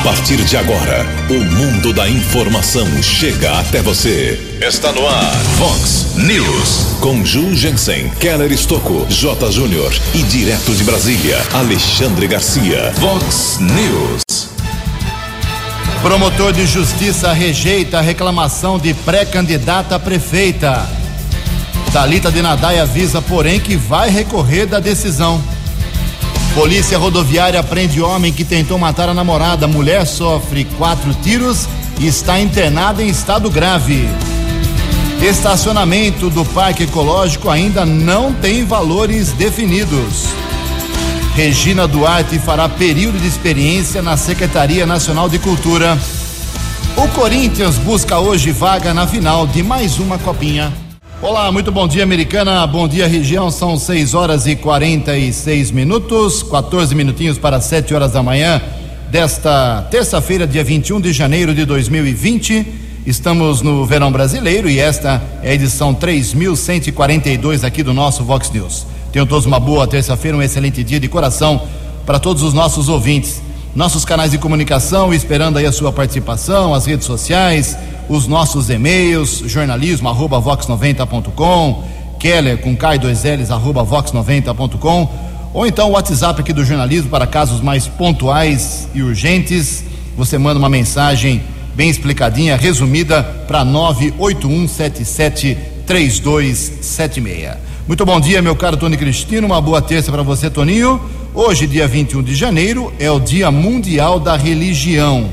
A partir de agora, o mundo da informação chega até você. Está no ar, Fox News. Com Ju Jensen, Keller Estocco, J. Júnior e direto de Brasília, Alexandre Garcia. Fox News. Promotor de Justiça rejeita a reclamação de pré-candidata prefeita. Talita de Nadai avisa, porém, que vai recorrer da decisão. Polícia rodoviária prende homem que tentou matar a namorada. Mulher sofre quatro tiros e está internada em estado grave. Estacionamento do Parque Ecológico ainda não tem valores definidos. Regina Duarte fará período de experiência na Secretaria Nacional de Cultura. O Corinthians busca hoje vaga na final de mais uma copinha. Olá, muito bom dia, americana. Bom dia, região. São 6 horas e 46 minutos, 14 minutinhos para 7 horas da manhã desta terça-feira, dia 21 de janeiro de 2020. Estamos no verão brasileiro e esta é a edição 3142 aqui do nosso Vox News. Tenham todos uma boa terça-feira, um excelente dia de coração para todos os nossos ouvintes. Nossos canais de comunicação, esperando aí a sua participação, as redes sociais, os nossos e-mails, jornalismo arroba vox90.com, Keller com K2Ls arroba vox90.com, ou então o WhatsApp aqui do jornalismo para casos mais pontuais e urgentes. Você manda uma mensagem bem explicadinha, resumida para 981773276. Muito bom dia, meu caro Tony Cristino. Uma boa terça para você, Toninho. Hoje, dia 21 de janeiro, é o Dia Mundial da Religião.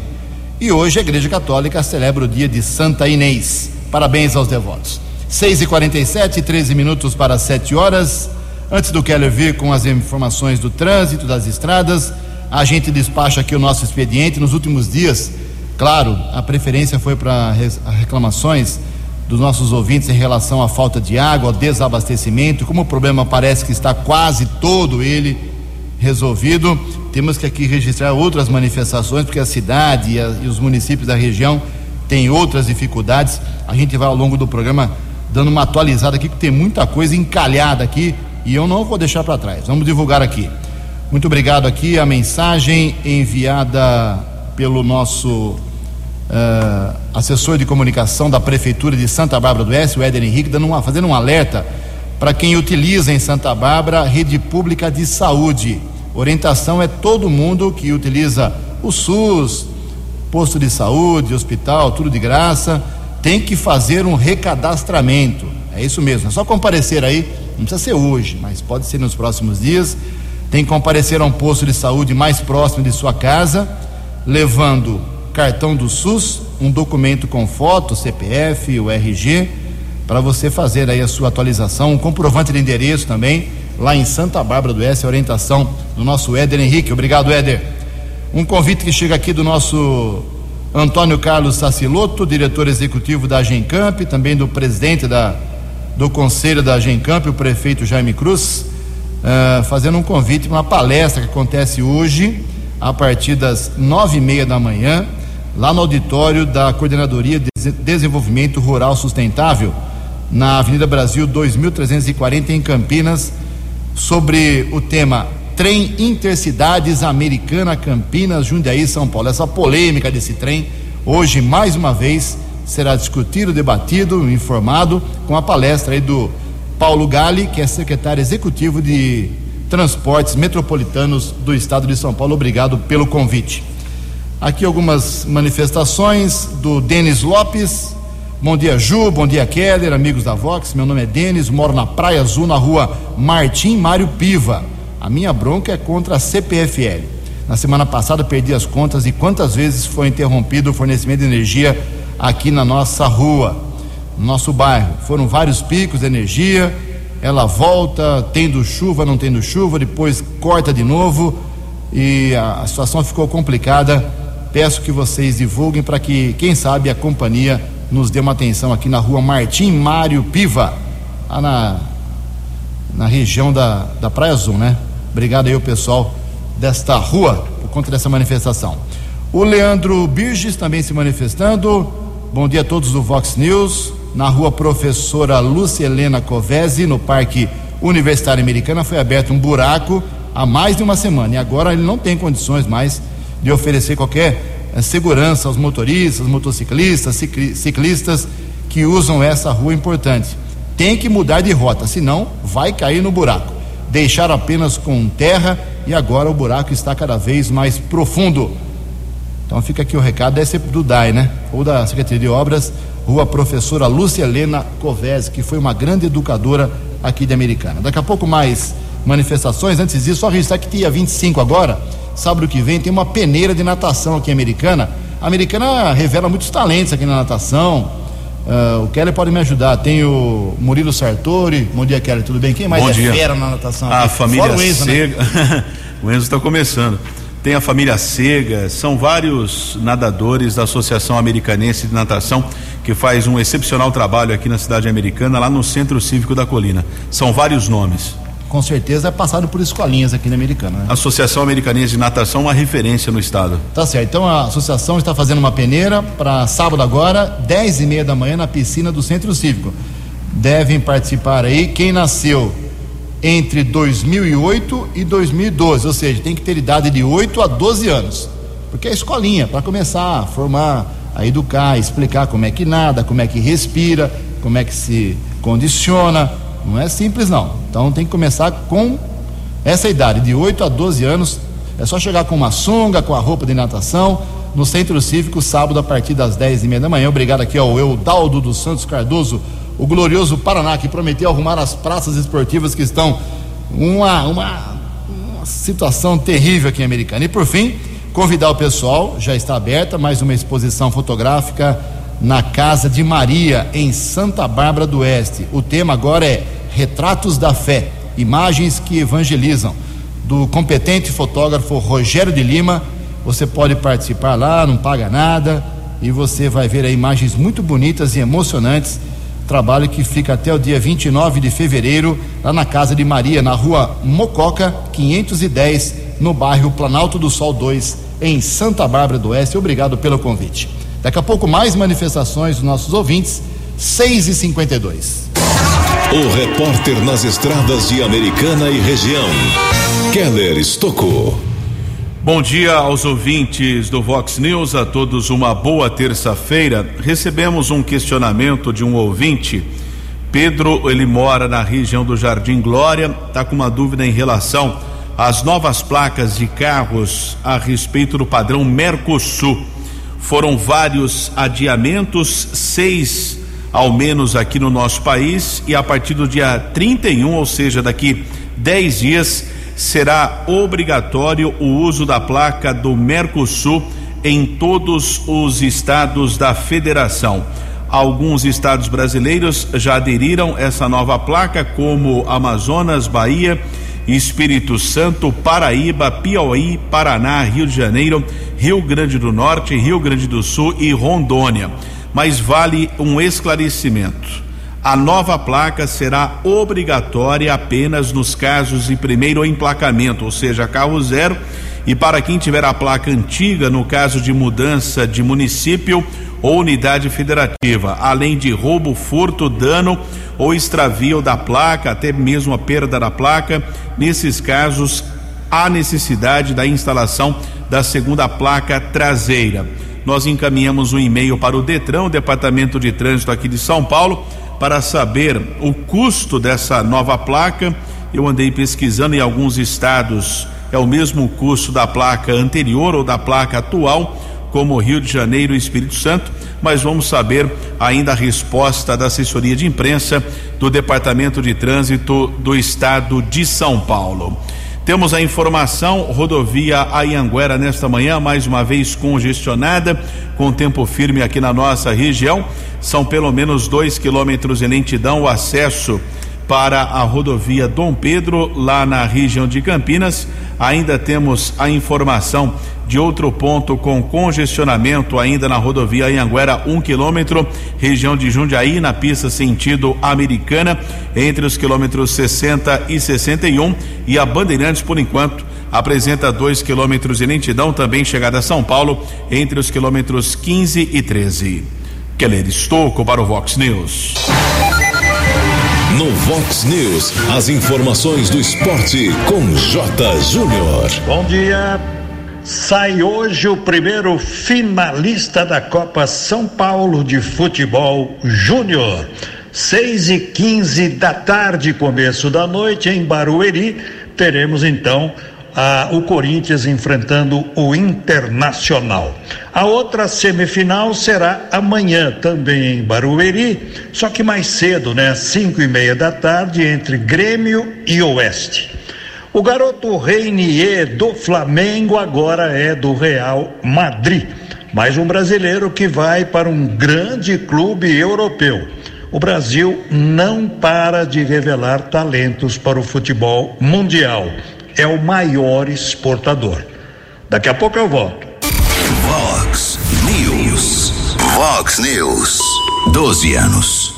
E hoje a Igreja Católica celebra o dia de Santa Inês. Parabéns aos devotos. 6 e 47 13 minutos para 7 horas. Antes do Keller vir com as informações do trânsito, das estradas, a gente despacha aqui o nosso expediente. Nos últimos dias, claro, a preferência foi para reclamações dos nossos ouvintes em relação à falta de água, ao desabastecimento. Como o problema parece que está quase todo ele resolvido, temos que aqui registrar outras manifestações, porque a cidade e, a, e, os municípios da região têm outras dificuldades. A gente vai ao longo do programa dando uma atualizada aqui, que tem muita coisa encalhada aqui e eu não vou deixar para trás. Vamos divulgar aqui. Muito obrigado aqui a mensagem enviada pelo nosso uh, assessor de comunicação da Prefeitura de Santa Bárbara do Oeste, o Éder Henrique, dando uma, fazendo um alerta para quem utiliza em Santa Bárbara a rede pública de saúde. Orientação é todo mundo que utiliza o SUS, posto de saúde, hospital, tudo de graça, tem que fazer um recadastramento. É isso mesmo, é só comparecer aí, não precisa ser hoje, mas pode ser nos próximos dias. Tem que comparecer a um posto de saúde mais próximo de sua casa, levando cartão do SUS, um documento com foto, CPF, o RG, para você fazer aí a sua atualização, um comprovante de endereço também lá em Santa Bárbara do Oeste, a orientação do nosso Éder Henrique. Obrigado, Éder. Um convite que chega aqui do nosso Antônio Carlos Saciloto, diretor executivo da Gencamp, também do presidente da, do conselho da Gencamp, o prefeito Jaime Cruz, uh, fazendo um convite uma palestra que acontece hoje, a partir das nove e meia da manhã, lá no auditório da Coordenadoria de Desenvolvimento Rural Sustentável, na Avenida Brasil 2340, em Campinas sobre o tema Trem Intercidades Americana Campinas, Jundiaí, São Paulo. Essa polêmica desse trem, hoje, mais uma vez, será discutido, debatido, informado com a palestra aí do Paulo Gali, que é secretário executivo de Transportes Metropolitanos do Estado de São Paulo. Obrigado pelo convite. Aqui algumas manifestações do Denis Lopes, Bom dia, Ju. Bom dia, Keller, amigos da Vox. Meu nome é Denis, moro na Praia Azul, na rua Martim Mário Piva. A minha bronca é contra a CPFL. Na semana passada perdi as contas e quantas vezes foi interrompido o fornecimento de energia aqui na nossa rua, no nosso bairro. Foram vários picos de energia, ela volta, tendo chuva, não tendo chuva, depois corta de novo e a, a situação ficou complicada. Peço que vocês divulguem para que, quem sabe, a companhia nos dê uma atenção aqui na rua Martim Mário Piva, lá na, na região da, da Praia Azul, né? Obrigado aí o pessoal desta rua por conta dessa manifestação. O Leandro Birges também se manifestando. Bom dia a todos do Vox News. Na rua Professora Lúcia Helena Covese, no Parque Universitário Americana, foi aberto um buraco há mais de uma semana e agora ele não tem condições mais de oferecer qualquer é, segurança aos motoristas, motociclistas, ciclistas que usam essa rua importante. Tem que mudar de rota, senão vai cair no buraco. Deixar apenas com terra e agora o buraco está cada vez mais profundo. Então fica aqui o recado, deve ser do DAI, né? Ou da Secretaria de Obras, Rua Professora Lúcia Helena Covese, que foi uma grande educadora aqui de Americana. Daqui a pouco mais manifestações. Antes disso, só registrar que dia 25 agora, sábado que vem, tem uma peneira de natação aqui Americana. A Americana revela muitos talentos aqui na natação. Uh, o Kelly pode me ajudar. Tem o Murilo Sartori. Bom dia, Kelly. Tudo bem? Quem mais Bom é dia. fera na natação? A família o Enzo, Sega. Né? o Enzo está começando. Tem a família Sega, são vários nadadores da Associação Americanense de Natação que faz um excepcional trabalho aqui na cidade americana, lá no Centro Cívico da Colina. São vários nomes com certeza é passado por escolinhas aqui na Americana. Né? Associação Americanense de Natação, uma referência no estado. Tá certo. Então a associação está fazendo uma peneira para sábado agora, 10 e meia da manhã, na piscina do Centro Cívico. Devem participar aí quem nasceu entre 2008 e 2012, ou seja, tem que ter idade de 8 a 12 anos. Porque é escolinha, para começar a formar, a educar, explicar como é que nada, como é que respira, como é que se condiciona não é simples não. Então tem que começar com essa idade, de 8 a 12 anos. É só chegar com uma sunga, com a roupa de natação, no Centro Cívico, sábado, a partir das 10 e meia da manhã. Obrigado aqui ao Eudaldo dos Santos Cardoso, o glorioso Paraná, que prometeu arrumar as praças esportivas que estão uma, uma, uma situação terrível aqui em Americana. E por fim, convidar o pessoal, já está aberta mais uma exposição fotográfica na Casa de Maria, em Santa Bárbara do Oeste. O tema agora é Retratos da Fé, imagens que evangelizam, do competente fotógrafo Rogério de Lima. Você pode participar lá, não paga nada, e você vai ver imagens muito bonitas e emocionantes. Trabalho que fica até o dia 29 de fevereiro, lá na Casa de Maria, na rua Mococa, 510, no bairro Planalto do Sol 2, em Santa Bárbara do Oeste. Obrigado pelo convite. Daqui a pouco, mais manifestações dos nossos ouvintes, 6 e 52 o repórter nas estradas de Americana e região, Keller Estocou. Bom dia aos ouvintes do Vox News, a todos uma boa terça-feira. Recebemos um questionamento de um ouvinte. Pedro, ele mora na região do Jardim Glória, está com uma dúvida em relação às novas placas de carros a respeito do padrão Mercosul. Foram vários adiamentos, seis ao menos aqui no nosso país, e a partir do dia 31, ou seja, daqui 10 dias, será obrigatório o uso da placa do Mercosul em todos os estados da federação. Alguns estados brasileiros já aderiram essa nova placa, como Amazonas, Bahia, Espírito Santo, Paraíba, Piauí, Paraná, Rio de Janeiro, Rio Grande do Norte, Rio Grande do Sul e Rondônia mas vale um esclarecimento. A nova placa será obrigatória apenas nos casos de primeiro emplacamento, ou seja, carro zero, e para quem tiver a placa antiga, no caso de mudança de município ou unidade federativa, além de roubo, furto, dano ou extravio da placa, até mesmo a perda da placa, nesses casos há necessidade da instalação da segunda placa traseira nós encaminhamos um e-mail para o Detran, o Departamento de Trânsito aqui de São Paulo, para saber o custo dessa nova placa. Eu andei pesquisando em alguns estados, é o mesmo custo da placa anterior ou da placa atual, como Rio de Janeiro e Espírito Santo, mas vamos saber ainda a resposta da assessoria de imprensa do Departamento de Trânsito do Estado de São Paulo. Temos a informação, rodovia Ayanguera nesta manhã, mais uma vez congestionada, com tempo firme aqui na nossa região. São pelo menos dois quilômetros de lentidão o acesso para a rodovia Dom Pedro, lá na região de Campinas. Ainda temos a informação de outro ponto com congestionamento ainda na rodovia Anhanguera, um quilômetro, região de Jundiaí, na pista sentido americana, entre os quilômetros 60 e 61. E a Bandeirantes, por enquanto, apresenta dois quilômetros de lentidão, também chegada a São Paulo, entre os quilômetros 15 e 13. Keller Estouco para o Vox News. No Vox News, as informações do esporte com J. Júnior. Bom dia. sai hoje o primeiro finalista da Copa São Paulo de Futebol Júnior. 6 e 15 da tarde, começo da noite, em Barueri, teremos então o Corinthians enfrentando o Internacional. A outra semifinal será amanhã, também em Barueri, só que mais cedo, né? Cinco e meia da tarde, entre Grêmio e Oeste. O garoto Reinier do Flamengo agora é do Real Madrid. Mais um brasileiro que vai para um grande clube europeu. O Brasil não para de revelar talentos para o futebol mundial. É o maior exportador. Daqui a pouco eu volto. Vox News. Vox News. 12 anos.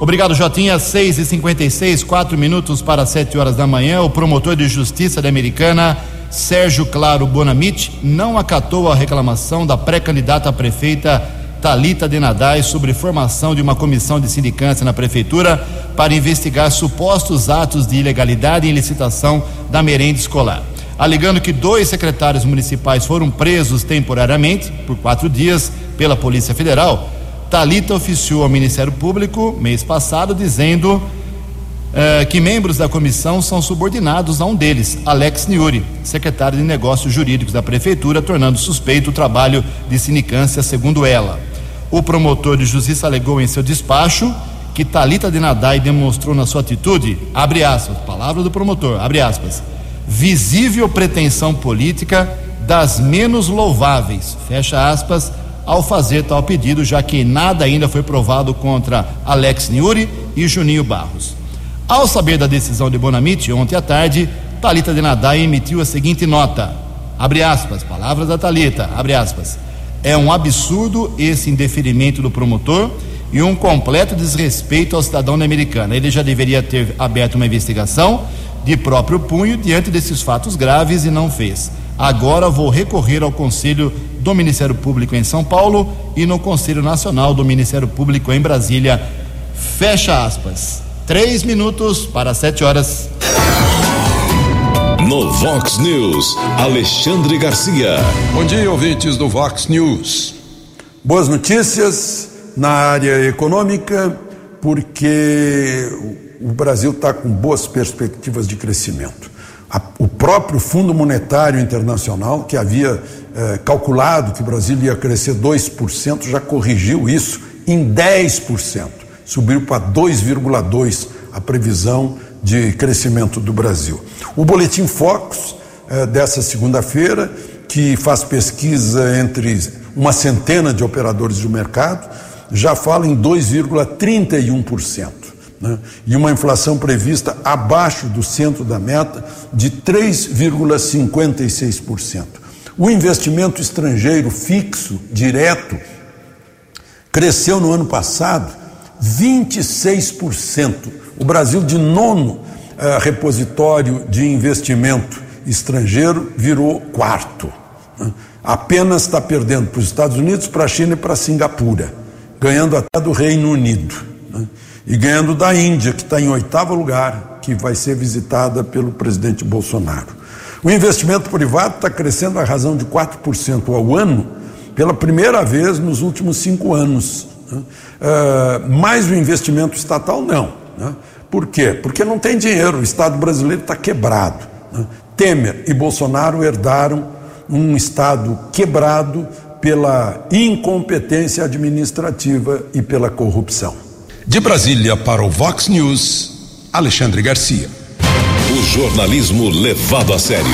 Obrigado, Jotinha. 6 e 56 quatro minutos para 7 horas da manhã. O promotor de justiça da Americana, Sérgio Claro Bonamite, não acatou a reclamação da pré-candidata a prefeita Talita Denadai sobre formação de uma comissão de sindicância na prefeitura para investigar supostos atos de ilegalidade em licitação da merenda escolar. Alegando que dois secretários municipais foram presos temporariamente por quatro dias pela Polícia Federal, Talita oficiou ao Ministério Público mês passado dizendo uh, que membros da comissão são subordinados a um deles, Alex Niuri, secretário de Negócios Jurídicos da Prefeitura, tornando suspeito o trabalho de sindicância, segundo ela. O promotor de justiça alegou em seu despacho que Talita de Nadai demonstrou na sua atitude, abre aspas, palavra do promotor, abre aspas, visível pretensão política das menos louváveis, fecha aspas, ao fazer tal pedido, já que nada ainda foi provado contra Alex Niuri e Juninho Barros. Ao saber da decisão de Bonamite, ontem à tarde, Talita de Nadai emitiu a seguinte nota, abre aspas, palavras da Talita, abre aspas, é um absurdo esse indeferimento do promotor e um completo desrespeito ao cidadão americano. Ele já deveria ter aberto uma investigação de próprio punho diante desses fatos graves e não fez. Agora vou recorrer ao Conselho do Ministério Público em São Paulo e no Conselho Nacional do Ministério Público em Brasília. Fecha aspas. Três minutos para sete horas. No Vox News, Alexandre Garcia. Bom dia, ouvintes do Vox News. Boas notícias na área econômica, porque o Brasil está com boas perspectivas de crescimento. O próprio Fundo Monetário Internacional, que havia eh, calculado que o Brasil ia crescer 2%, já corrigiu isso em 10%. Subiu para 2,2% a previsão de crescimento do Brasil. O Boletim Focus, eh, dessa segunda-feira, que faz pesquisa entre uma centena de operadores do mercado, já fala em 2,31%. Né? E uma inflação prevista abaixo do centro da meta de 3,56%. O investimento estrangeiro fixo, direto, cresceu no ano passado 26% o Brasil, de nono eh, repositório de investimento estrangeiro, virou quarto. Né? Apenas está perdendo para os Estados Unidos, para a China e para Singapura, ganhando até do Reino Unido. Né? E ganhando da Índia, que está em oitavo lugar, que vai ser visitada pelo presidente Bolsonaro. O investimento privado está crescendo à razão de 4% ao ano, pela primeira vez nos últimos cinco anos. Né? Uh, mas o investimento estatal não. Né? Por quê? Porque não tem dinheiro, o Estado brasileiro está quebrado. Né? Temer e Bolsonaro herdaram um Estado quebrado pela incompetência administrativa e pela corrupção. De Brasília para o Vox News, Alexandre Garcia. O jornalismo levado a sério.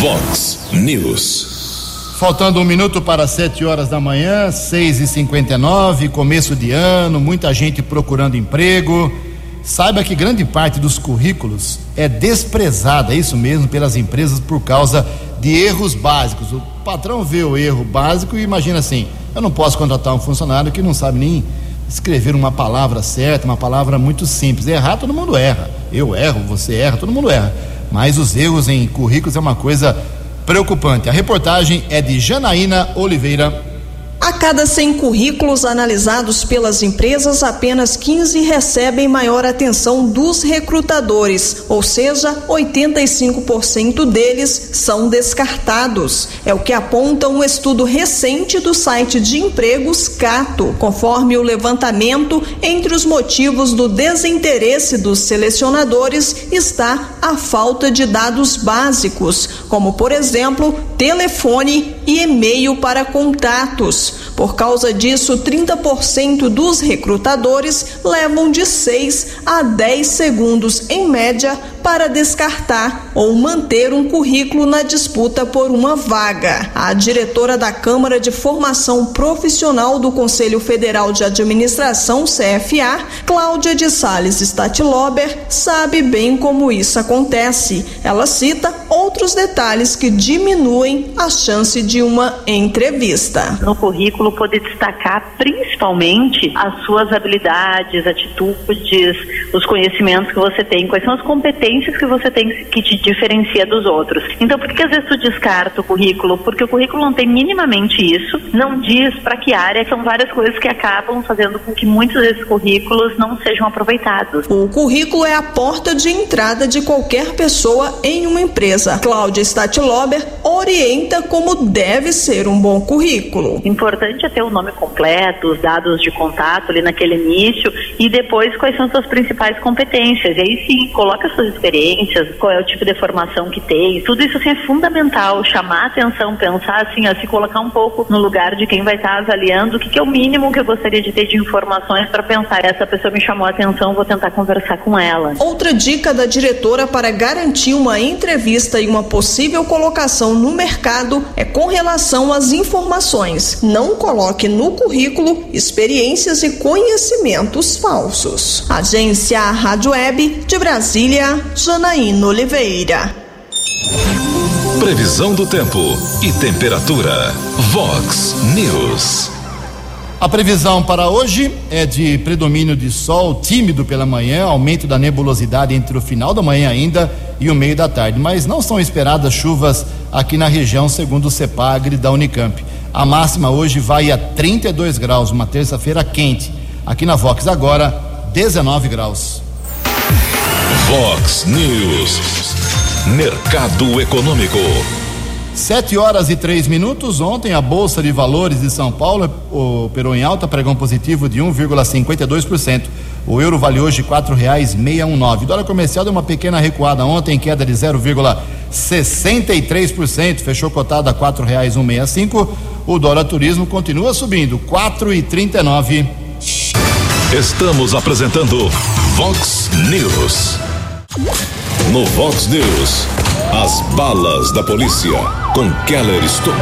Vox News. Faltando um minuto para sete horas da manhã, seis e cinquenta e nove, começo de ano, muita gente procurando emprego Saiba que grande parte dos currículos é desprezada, é isso mesmo, pelas empresas por causa de erros básicos. O patrão vê o erro básico e imagina assim: eu não posso contratar um funcionário que não sabe nem escrever uma palavra certa, uma palavra muito simples. Errar, todo mundo erra. Eu erro, você erra, todo mundo erra. Mas os erros em currículos é uma coisa preocupante. A reportagem é de Janaína Oliveira. A cada 100 currículos analisados pelas empresas, apenas 15 recebem maior atenção dos recrutadores, ou seja, 85% deles são descartados. É o que aponta um estudo recente do site de empregos Cato. Conforme o levantamento, entre os motivos do desinteresse dos selecionadores está a falta de dados básicos, como por exemplo, telefone e e-mail para contatos. Por causa disso, 30% dos recrutadores levam de 6 a 10 segundos, em média, para descartar ou manter um currículo na disputa por uma vaga. A diretora da Câmara de Formação Profissional do Conselho Federal de Administração, CFA, Cláudia de Sales Statilober, sabe bem como isso acontece. Ela cita outros detalhes que diminuem a chance de uma entrevista. No currículo poder destacar principalmente as suas habilidades, atitudes, os conhecimentos que você tem, quais são as competências que você tem que te diferencia dos outros. Então, por que às vezes tu descarta o currículo? Porque o currículo não tem minimamente isso, não diz para que área, são várias coisas que acabam fazendo com que muitos desses currículos não sejam aproveitados. O currículo é a porta de entrada de qualquer pessoa em uma empresa. Cláudia Statlober orienta como deve ser um bom currículo. Importante é ter o nome completo, os dados de contato ali naquele início e depois quais são suas principais competências. E aí sim, coloca suas experiências, qual é o tipo de formação que tem. Tudo isso assim é fundamental, chamar atenção, pensar assim, a se colocar um pouco no lugar de quem vai estar avaliando o que, que é o mínimo que eu gostaria de ter de informações para pensar, essa pessoa me chamou a atenção, vou tentar conversar com ela. Outra dica da diretora para garantir uma entrevista e uma possível colocação no mercado é com relação às informações. Não coloque no currículo experiências e conhecimentos falsos. Agência Rádio Web de Brasília, Janaína Oliveira. Previsão do tempo e temperatura. Vox News. A previsão para hoje é de predomínio de sol tímido pela manhã, aumento da nebulosidade entre o final da manhã ainda e o meio da tarde, mas não são esperadas chuvas aqui na região, segundo o CEPAGRE da Unicamp. A máxima hoje vai a 32 graus, uma terça-feira quente. Aqui na Vox agora, 19 graus. Vox News. Mercado Econômico. Sete horas e três minutos. Ontem a Bolsa de Valores de São Paulo operou em alta, pregão positivo de 1,52%. O euro vale hoje quatro reais seiscentos e nove. Dólar comercial deu uma pequena recuada ontem, queda de 0,63%, fechou cotado a quatro reais cento e cinco. O dólar turismo continua subindo, quatro e trinta e nove. Estamos apresentando Vox News. No Vox News, as balas da polícia com Keller Estocou.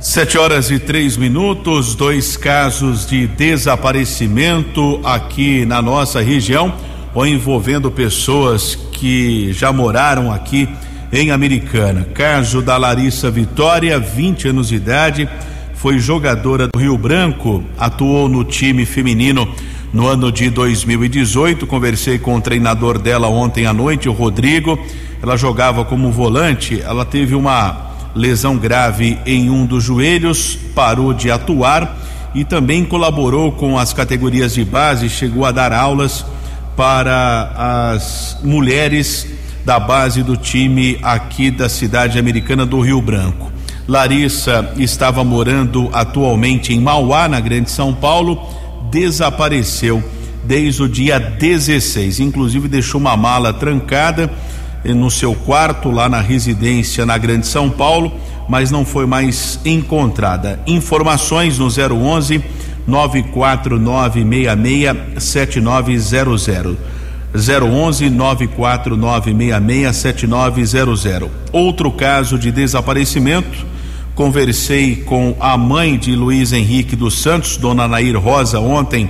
Sete horas e três minutos, dois casos de desaparecimento aqui na nossa região, ou envolvendo pessoas que já moraram aqui em Americana. Caso da Larissa Vitória, 20 anos de idade, foi jogadora do Rio Branco, atuou no time feminino no ano de 2018. Conversei com o treinador dela ontem à noite, o Rodrigo. Ela jogava como volante, ela teve uma lesão grave em um dos joelhos, parou de atuar e também colaborou com as categorias de base, chegou a dar aulas para as mulheres da base do time aqui da cidade americana do Rio Branco. Larissa estava morando atualmente em Mauá, na Grande São Paulo, desapareceu desde o dia 16. Inclusive deixou uma mala trancada no seu quarto lá na residência na Grande São Paulo, mas não foi mais encontrada. Informações no 011 94966 7900. 011 94966 7900. Outro caso de desaparecimento. Conversei com a mãe de Luiz Henrique dos Santos, dona Nair Rosa, ontem,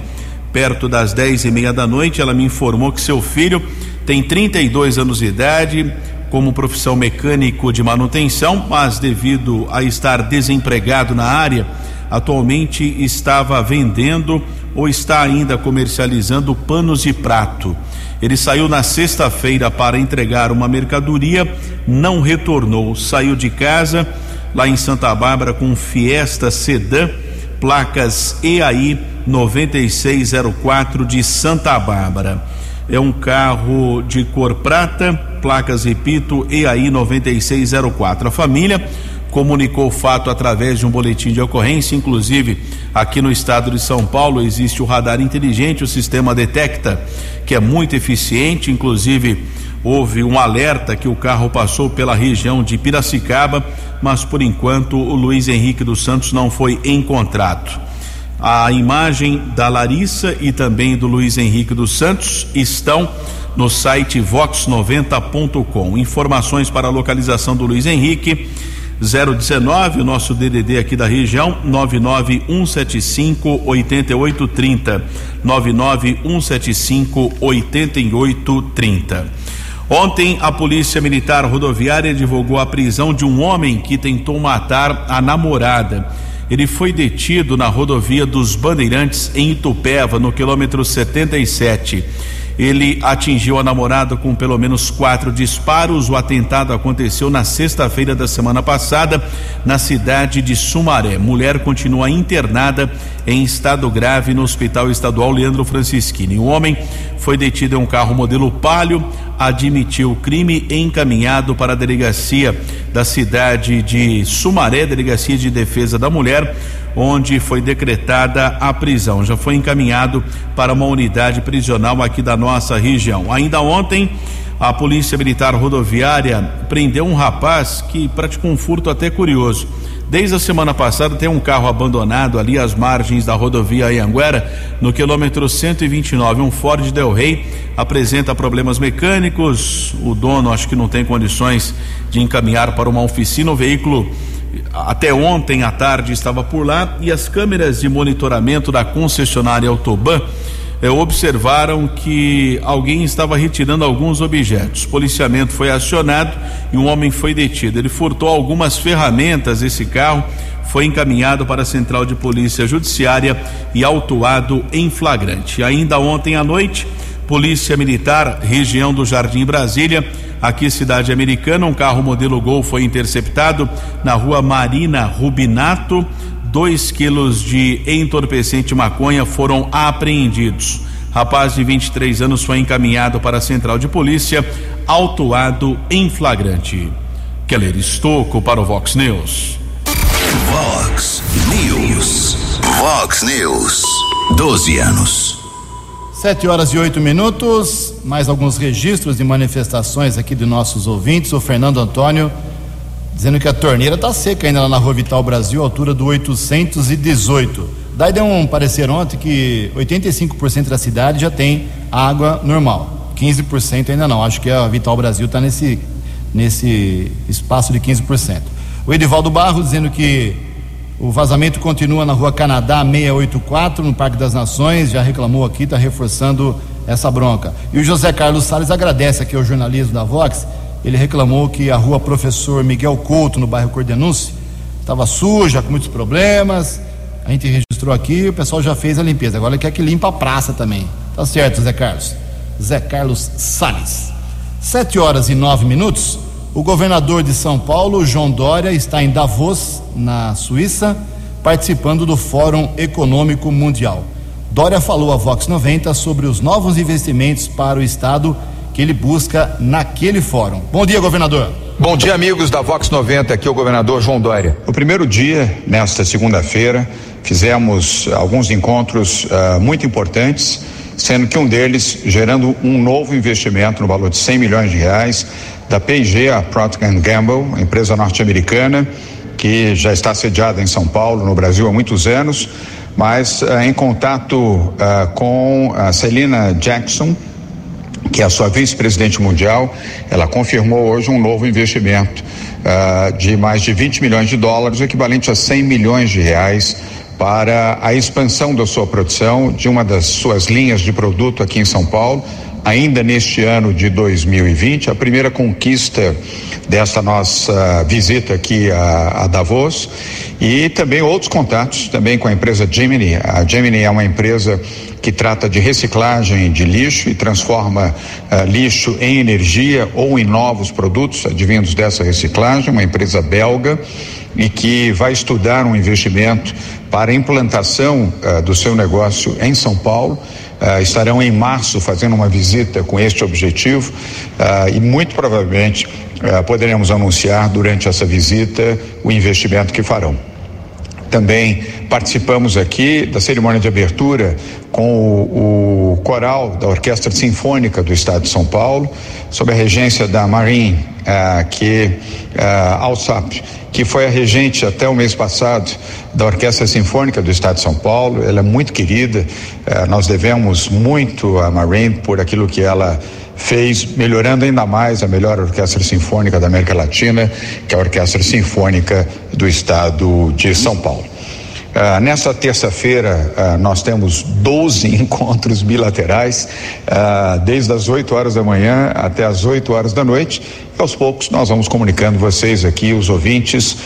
perto das dez e meia da noite. Ela me informou que seu filho tem 32 anos de idade, como profissão mecânico de manutenção, mas devido a estar desempregado na área, atualmente estava vendendo ou está ainda comercializando panos de prato. Ele saiu na sexta-feira para entregar uma mercadoria, não retornou, saiu de casa lá em Santa Bárbara com Fiesta Sedã, placas EAI 9604 de Santa Bárbara. É um carro de cor prata, placas, repito, EAI 9604. A família comunicou o fato através de um boletim de ocorrência, inclusive aqui no estado de São Paulo existe o radar inteligente, o sistema detecta que é muito eficiente, inclusive houve um alerta que o carro passou pela região de Piracicaba, mas por enquanto o Luiz Henrique dos Santos não foi encontrado. A imagem da Larissa e também do Luiz Henrique dos Santos estão no site vox90.com. Informações para a localização do Luiz Henrique 019, o nosso DDD aqui da região, 99175 8830. 99175 8830. Ontem, a Polícia Militar Rodoviária divulgou a prisão de um homem que tentou matar a namorada. Ele foi detido na rodovia dos Bandeirantes, em Itupeva, no quilômetro 77. Ele atingiu a namorada com pelo menos quatro disparos. O atentado aconteceu na sexta-feira da semana passada, na cidade de Sumaré. Mulher continua internada em estado grave no Hospital Estadual Leandro Francischini. O homem foi detido em um carro modelo Palio, admitiu o crime encaminhado para a delegacia da cidade de Sumaré, Delegacia de Defesa da Mulher onde foi decretada a prisão. Já foi encaminhado para uma unidade prisional aqui da nossa região. Ainda ontem, a Polícia Militar Rodoviária prendeu um rapaz que praticou um furto até curioso. Desde a semana passada tem um carro abandonado ali às margens da rodovia Anhanguera, no quilômetro 129. Um Ford Del Rey apresenta problemas mecânicos. O dono acho que não tem condições de encaminhar para uma oficina. O veículo até ontem à tarde estava por lá e as câmeras de monitoramento da concessionária Autoban eh, observaram que alguém estava retirando alguns objetos. O policiamento foi acionado e um homem foi detido. Ele furtou algumas ferramentas desse carro, foi encaminhado para a Central de Polícia Judiciária e autuado em flagrante. Ainda ontem à noite, Polícia Militar, região do Jardim Brasília, aqui cidade americana. Um carro modelo Gol foi interceptado na rua Marina Rubinato. Dois quilos de entorpecente maconha foram apreendidos. Rapaz de 23 anos foi encaminhado para a central de polícia, autuado em flagrante. Keller Estocco para o Vox News. Vox News. Vox News. 12 anos. Sete horas e oito minutos, mais alguns registros de manifestações aqui de nossos ouvintes. O Fernando Antônio dizendo que a torneira está seca ainda lá na Rua Vital Brasil, altura do 818. Daí deu um parecer ontem que 85% da cidade já tem água normal, 15% ainda não. Acho que a Vital Brasil está nesse, nesse espaço de 15%. O Edivaldo Barro dizendo que o vazamento continua na rua Canadá 684, no Parque das Nações, já reclamou aqui, está reforçando essa bronca. E o José Carlos Salles agradece aqui ao jornalismo da Vox, ele reclamou que a rua Professor Miguel Couto, no bairro Cordenúncio, estava suja, com muitos problemas. A gente registrou aqui, o pessoal já fez a limpeza. Agora ele quer que limpa a praça também. Tá certo, Zé Carlos. Zé Carlos Salles. Sete horas e nove minutos. O governador de São Paulo, João Dória, está em Davos, na Suíça, participando do Fórum Econômico Mundial. Dória falou à Vox 90 sobre os novos investimentos para o Estado que ele busca naquele fórum. Bom dia, governador. Bom dia, amigos da Vox 90. Aqui é o governador João Dória. No primeiro dia, nesta segunda-feira, fizemos alguns encontros uh, muito importantes, sendo que um deles gerando um novo investimento no valor de 100 milhões de reais da P&G, a Procter Gamble, empresa norte-americana que já está sediada em São Paulo, no Brasil há muitos anos, mas uh, em contato uh, com a Celina Jackson, que é a sua vice-presidente mundial, ela confirmou hoje um novo investimento uh, de mais de 20 milhões de dólares, equivalente a 100 milhões de reais para a expansão da sua produção de uma das suas linhas de produto aqui em São Paulo, ainda neste ano de 2020, a primeira conquista dessa nossa visita aqui a, a, Davos e também outros contatos também com a empresa Gemini. A Gemini é uma empresa que trata de reciclagem de lixo e transforma uh, lixo em energia ou em novos produtos advindos dessa reciclagem, uma empresa belga e que vai estudar um investimento para implantação uh, do seu negócio em São Paulo. Uh, estarão em março fazendo uma visita com este objetivo uh, e muito provavelmente poderemos anunciar durante essa visita o investimento que farão. Também participamos aqui da cerimônia de abertura com o, o, coral da Orquestra Sinfônica do Estado de São Paulo, sob a regência da Marine, uh, que uh, Alsap, que foi a regente até o mês passado da Orquestra Sinfônica do Estado de São Paulo. Ela é muito querida. Uh, nós devemos muito a Marine por aquilo que ela fez, melhorando ainda mais a melhor orquestra sinfônica da América Latina, que é a Orquestra Sinfônica do Estado de São Paulo. Uh, nessa terça-feira, uh, nós temos 12 encontros bilaterais, uh, desde as 8 horas da manhã até as 8 horas da noite. E aos poucos nós vamos comunicando vocês aqui, os ouvintes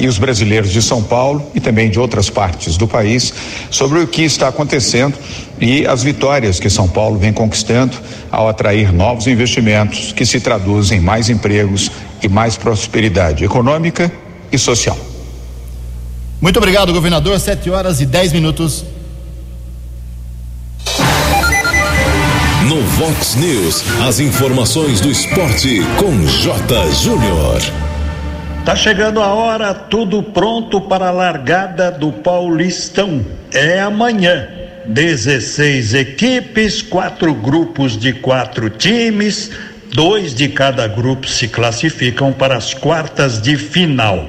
e os brasileiros de São Paulo e também de outras partes do país, sobre o que está acontecendo e as vitórias que São Paulo vem conquistando ao atrair novos investimentos que se traduzem em mais empregos e mais prosperidade econômica e social. Muito obrigado, governador. Sete horas e dez minutos. No Vox News, as informações do esporte com J. Júnior. Tá chegando a hora, tudo pronto para a largada do Paulistão. É amanhã. 16 equipes, quatro grupos de quatro times, dois de cada grupo se classificam para as quartas de final.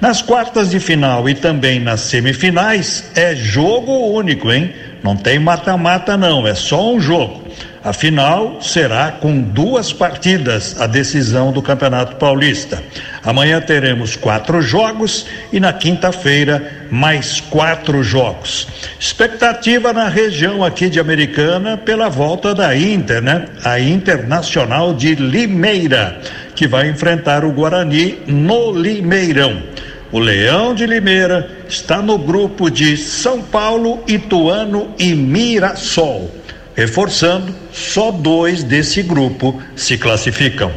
Nas quartas de final e também nas semifinais é jogo único, hein? Não tem mata-mata não, é só um jogo. A final será com duas partidas, a decisão do Campeonato Paulista. Amanhã teremos quatro jogos e na quinta-feira mais quatro jogos. Expectativa na região aqui de Americana pela volta da Inter, né? A Internacional de Limeira, que vai enfrentar o Guarani no Limeirão. O Leão de Limeira está no grupo de São Paulo, Ituano e Mirassol. Reforçando, só dois desse grupo se classificam.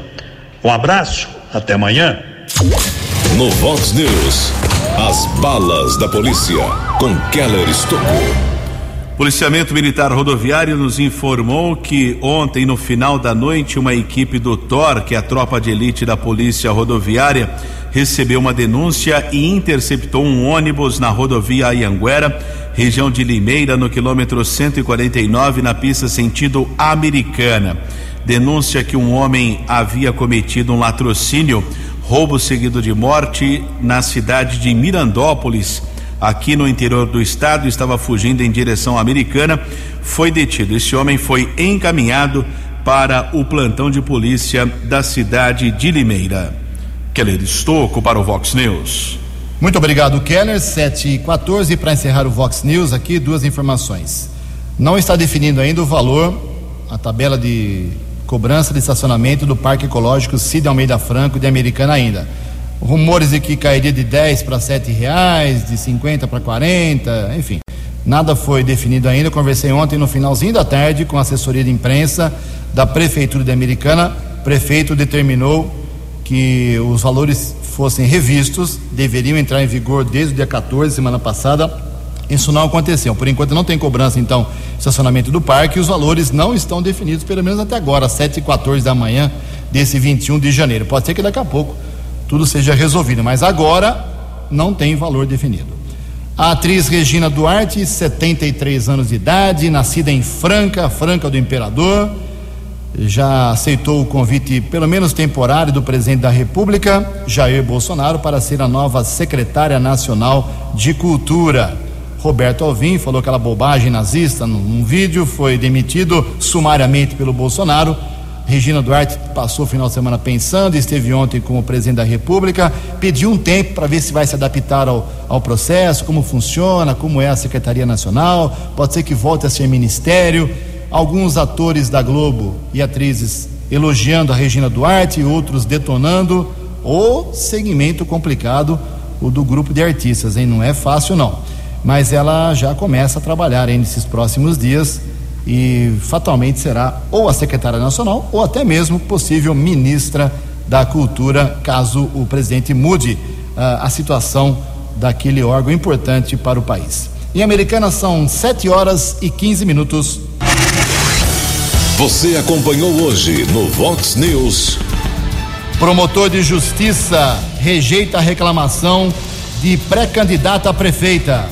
Um abraço, até amanhã. No Vox News, as balas da polícia com Keller Estocou. Policiamento Militar Rodoviário nos informou que ontem, no final da noite, uma equipe do TOR, que é a tropa de elite da Polícia Rodoviária, recebeu uma denúncia e interceptou um ônibus na rodovia Ayanguera, região de Limeira, no quilômetro 149, na pista sentido americana. Denúncia que um homem havia cometido um latrocínio, roubo seguido de morte, na cidade de Mirandópolis aqui no interior do estado, estava fugindo em direção americana, foi detido. Esse homem foi encaminhado para o plantão de polícia da cidade de Limeira. Keller Estocco para o Vox News. Muito obrigado, Keller. 7 e 14 para encerrar o Vox News aqui, duas informações. Não está definido ainda o valor, a tabela de cobrança de estacionamento do Parque Ecológico Cid Almeida Franco de Americana ainda rumores de que cairia de 10 para 7 reais, de 50 para 40, enfim. Nada foi definido ainda. Eu conversei ontem no finalzinho da tarde com a assessoria de imprensa da Prefeitura de Americana. O prefeito determinou que os valores fossem revistos, deveriam entrar em vigor desde o dia 14, semana passada. Isso não aconteceu. Por enquanto não tem cobrança, então, estacionamento do parque. Os valores não estão definidos, pelo menos até agora, 7 e 14 da manhã desse 21 de janeiro. Pode ser que daqui a pouco tudo seja resolvido, mas agora não tem valor definido. A atriz Regina Duarte, 73 anos de idade, nascida em Franca, Franca do Imperador, já aceitou o convite, pelo menos temporário, do presidente da República, Jair Bolsonaro, para ser a nova secretária nacional de Cultura. Roberto Alvim falou aquela bobagem nazista num, vídeo, foi demitido sumariamente pelo Bolsonaro Regina Duarte passou o final de semana pensando, esteve ontem com o presidente da República, pediu um tempo para ver se vai se adaptar ao, ao processo, como funciona, como é a Secretaria Nacional, pode ser que volte a ser ministério. Alguns atores da Globo e atrizes elogiando a Regina Duarte, outros detonando. O segmento complicado, o do grupo de artistas, hein? Não é fácil, não. Mas ela já começa a trabalhar hein, nesses próximos dias e fatalmente será ou a secretária nacional ou até mesmo possível ministra da Cultura, caso o presidente mude a situação daquele órgão importante para o país. Em Americana são 7 horas e 15 minutos. Você acompanhou hoje no Vox News. Promotor de Justiça rejeita a reclamação de pré-candidata a prefeita.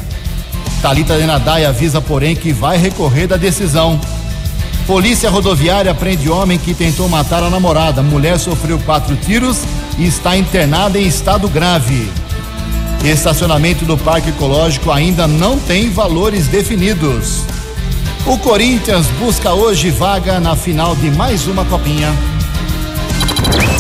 Talita Denadai avisa, porém, que vai recorrer da decisão. Polícia rodoviária prende homem que tentou matar a namorada. Mulher sofreu quatro tiros e está internada em estado grave. Estacionamento do Parque Ecológico ainda não tem valores definidos. O Corinthians busca hoje vaga na final de mais uma copinha.